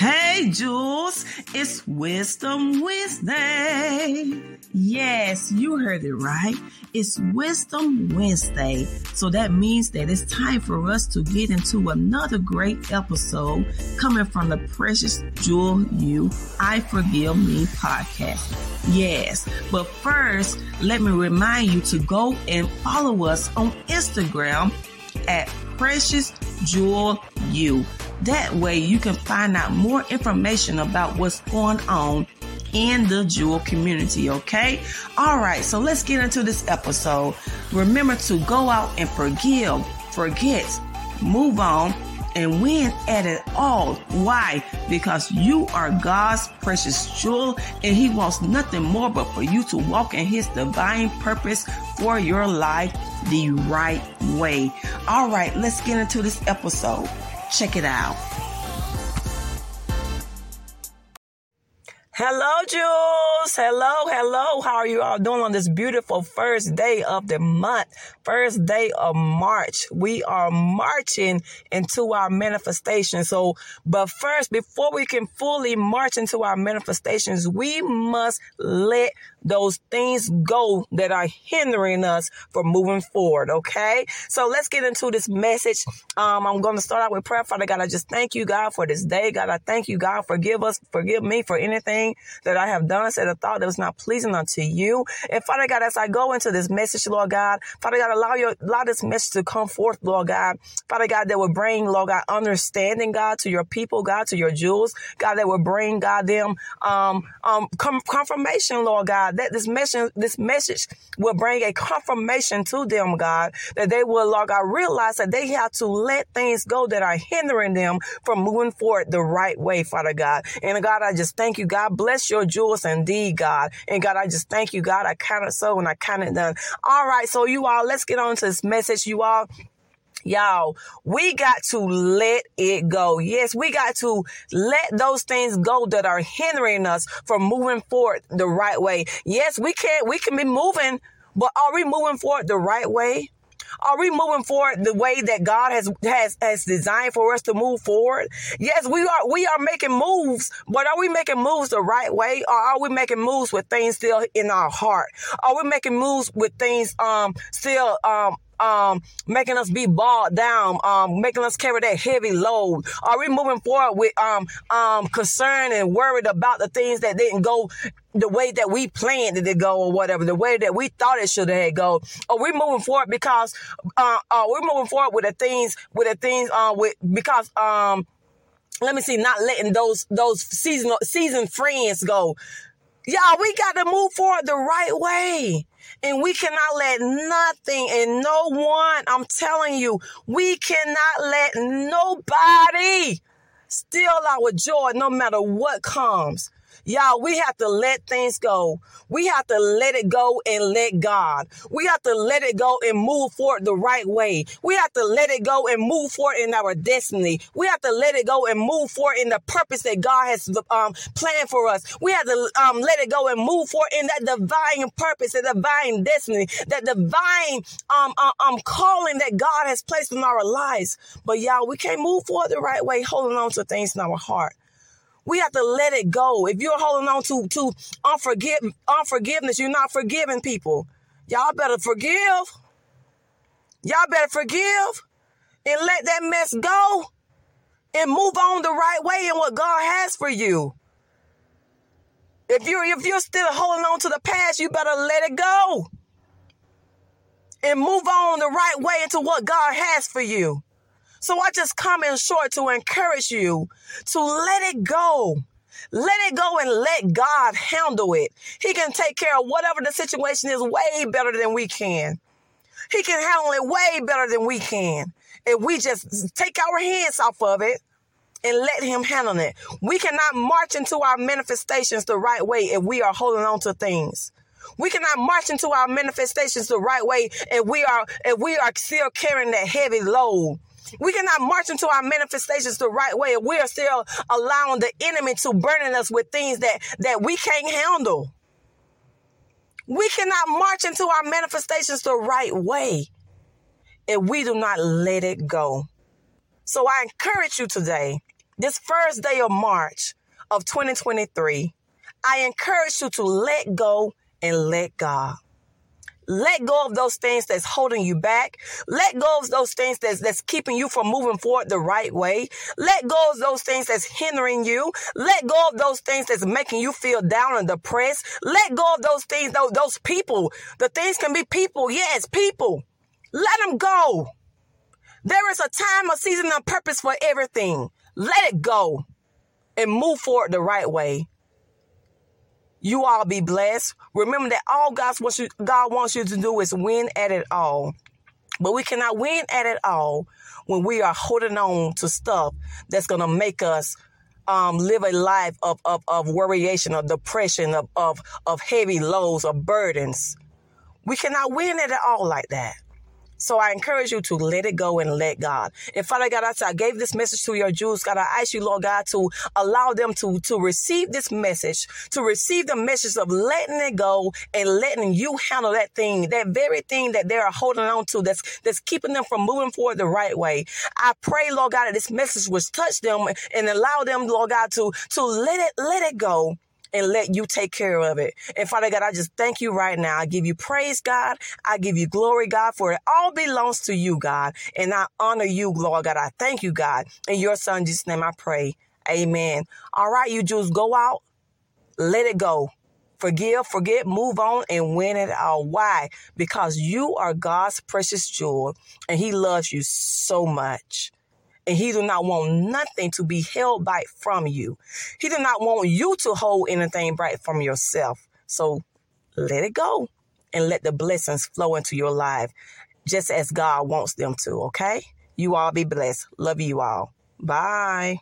Hey, Jewels, it's Wisdom Wednesday. Yes, you heard it right. It's Wisdom Wednesday. So that means that it's time for us to get into another great episode coming from the Precious Jewel U I Forgive Me podcast. Yes, but first, let me remind you to go and follow us on Instagram at Precious Jewel U. That way you can find out more information about what's going on in the jewel community, okay? All right, so let's get into this episode. Remember to go out and forgive, forget, move on, and win at it all. Why? Because you are God's precious jewel and He wants nothing more but for you to walk in His divine purpose for your life the right way. All right, let's get into this episode. Check it out. Hello, Jewels. Hello, hello. How are you all doing on this beautiful first day of the month, first day of March? We are marching into our manifestation. So, but first, before we can fully march into our manifestations, we must let those things go that are hindering us from moving forward. Okay. So let's get into this message. Um, I'm going to start out with prayer. Father God, I just thank you, God, for this day. God, I thank you, God, forgive us, forgive me for anything that I have done, said, a thought that was not pleasing unto you. And Father God, as I go into this message, Lord God, Father God, allow your, allow this message to come forth, Lord God. Father God, that will bring, Lord God, understanding, God, to your people, God, to your jewels, God, that will bring, God, them, um, um, com- confirmation, Lord God God, that this message, this message will bring a confirmation to them, God, that they will, Lord God, realize that they have to let things go that are hindering them from moving forward the right way, Father God. And God, I just thank you, God. Bless your jewels indeed, God. And God, I just thank you, God. I count it so and I count it done. All right. So you all, let's get on to this message. You all, Y'all, we got to let it go. Yes, we got to let those things go that are hindering us from moving forward the right way. Yes, we can we can be moving, but are we moving forward the right way? Are we moving forward the way that God has has has designed for us to move forward? Yes, we are we are making moves, but are we making moves the right way or are we making moves with things still in our heart? Are we making moves with things um still um um, making us be bogged down, um, making us carry that heavy load? Are we moving forward with um, um, concern and worried about the things that didn't go the way that we planned it to go or whatever, the way that we thought it should have go? Are we moving forward because uh, uh, we're moving forward with the things, with the things, uh, with because um, let me see, not letting those those seasonal season friends go. Y'all, we got to move forward the right way. And we cannot let nothing and no one, I'm telling you, we cannot let nobody steal our joy no matter what comes. Y'all, we have to let things go. We have to let it go and let God. We have to let it go and move forward the right way. We have to let it go and move forward in our destiny. We have to let it go and move forward in the purpose that God has um, planned for us. We have to um, let it go and move forward in that divine purpose, that divine destiny, that divine um, uh, um, calling that God has placed in our lives. But y'all, we can't move forward the right way holding on to things in our heart. We have to let it go. If you're holding on to to unforgive, unforgiveness, you're not forgiving people. Y'all better forgive. Y'all better forgive and let that mess go and move on the right way in what God has for you. If you're if you're still holding on to the past, you better let it go and move on the right way into what God has for you. So I just come in short to encourage you to let it go. Let it go and let God handle it. He can take care of whatever the situation is way better than we can. He can handle it way better than we can. If we just take our hands off of it and let him handle it. We cannot march into our manifestations the right way if we are holding on to things. We cannot march into our manifestations the right way if we are if we are still carrying that heavy load. We cannot march into our manifestations the right way if we are still allowing the enemy to burden us with things that, that we can't handle. We cannot march into our manifestations the right way if we do not let it go. So I encourage you today this first day of March of 2023, I encourage you to let go and let God. Let go of those things that's holding you back. Let go of those things that's, that's keeping you from moving forward the right way. Let go of those things that's hindering you. Let go of those things that's making you feel down and depressed. Let go of those things, those, those people. The things can be people. Yes, people. Let them go. There is a time, a season, a purpose for everything. Let it go and move forward the right way. You all be blessed. Remember that all God wants you, God wants you to do is win at it all. But we cannot win at it all when we are holding on to stuff that's going to make us um, live a life of, of, of worryation, of depression, of, of, of heavy loads, of burdens. We cannot win at it all like that. So I encourage you to let it go and let God. And Father God, I, I gave this message to your Jewels. God, I ask you, Lord God, to allow them to, to receive this message, to receive the message of letting it go and letting you handle that thing, that very thing that they are holding on to that's, that's keeping them from moving forward the right way. I pray, Lord God, that this message was touch them and allow them, Lord God, to, to let it, let it go and let you take care of it. And Father God, I just thank you right now. I give you praise, God. I give you glory, God, for it all belongs to you, God. And I honor you, Lord God. I thank you, God. In your son Jesus' name I pray. Amen. All right, you Jewels, go out, let it go. Forgive, forget, move on, and win it all. Why? Because you are God's precious jewel, and He loves you so much and he do not want nothing to be held back from you. He do not want you to hold anything back from yourself. So let it go and let the blessings flow into your life just as God wants them to, okay? You all be blessed. Love you all. Bye.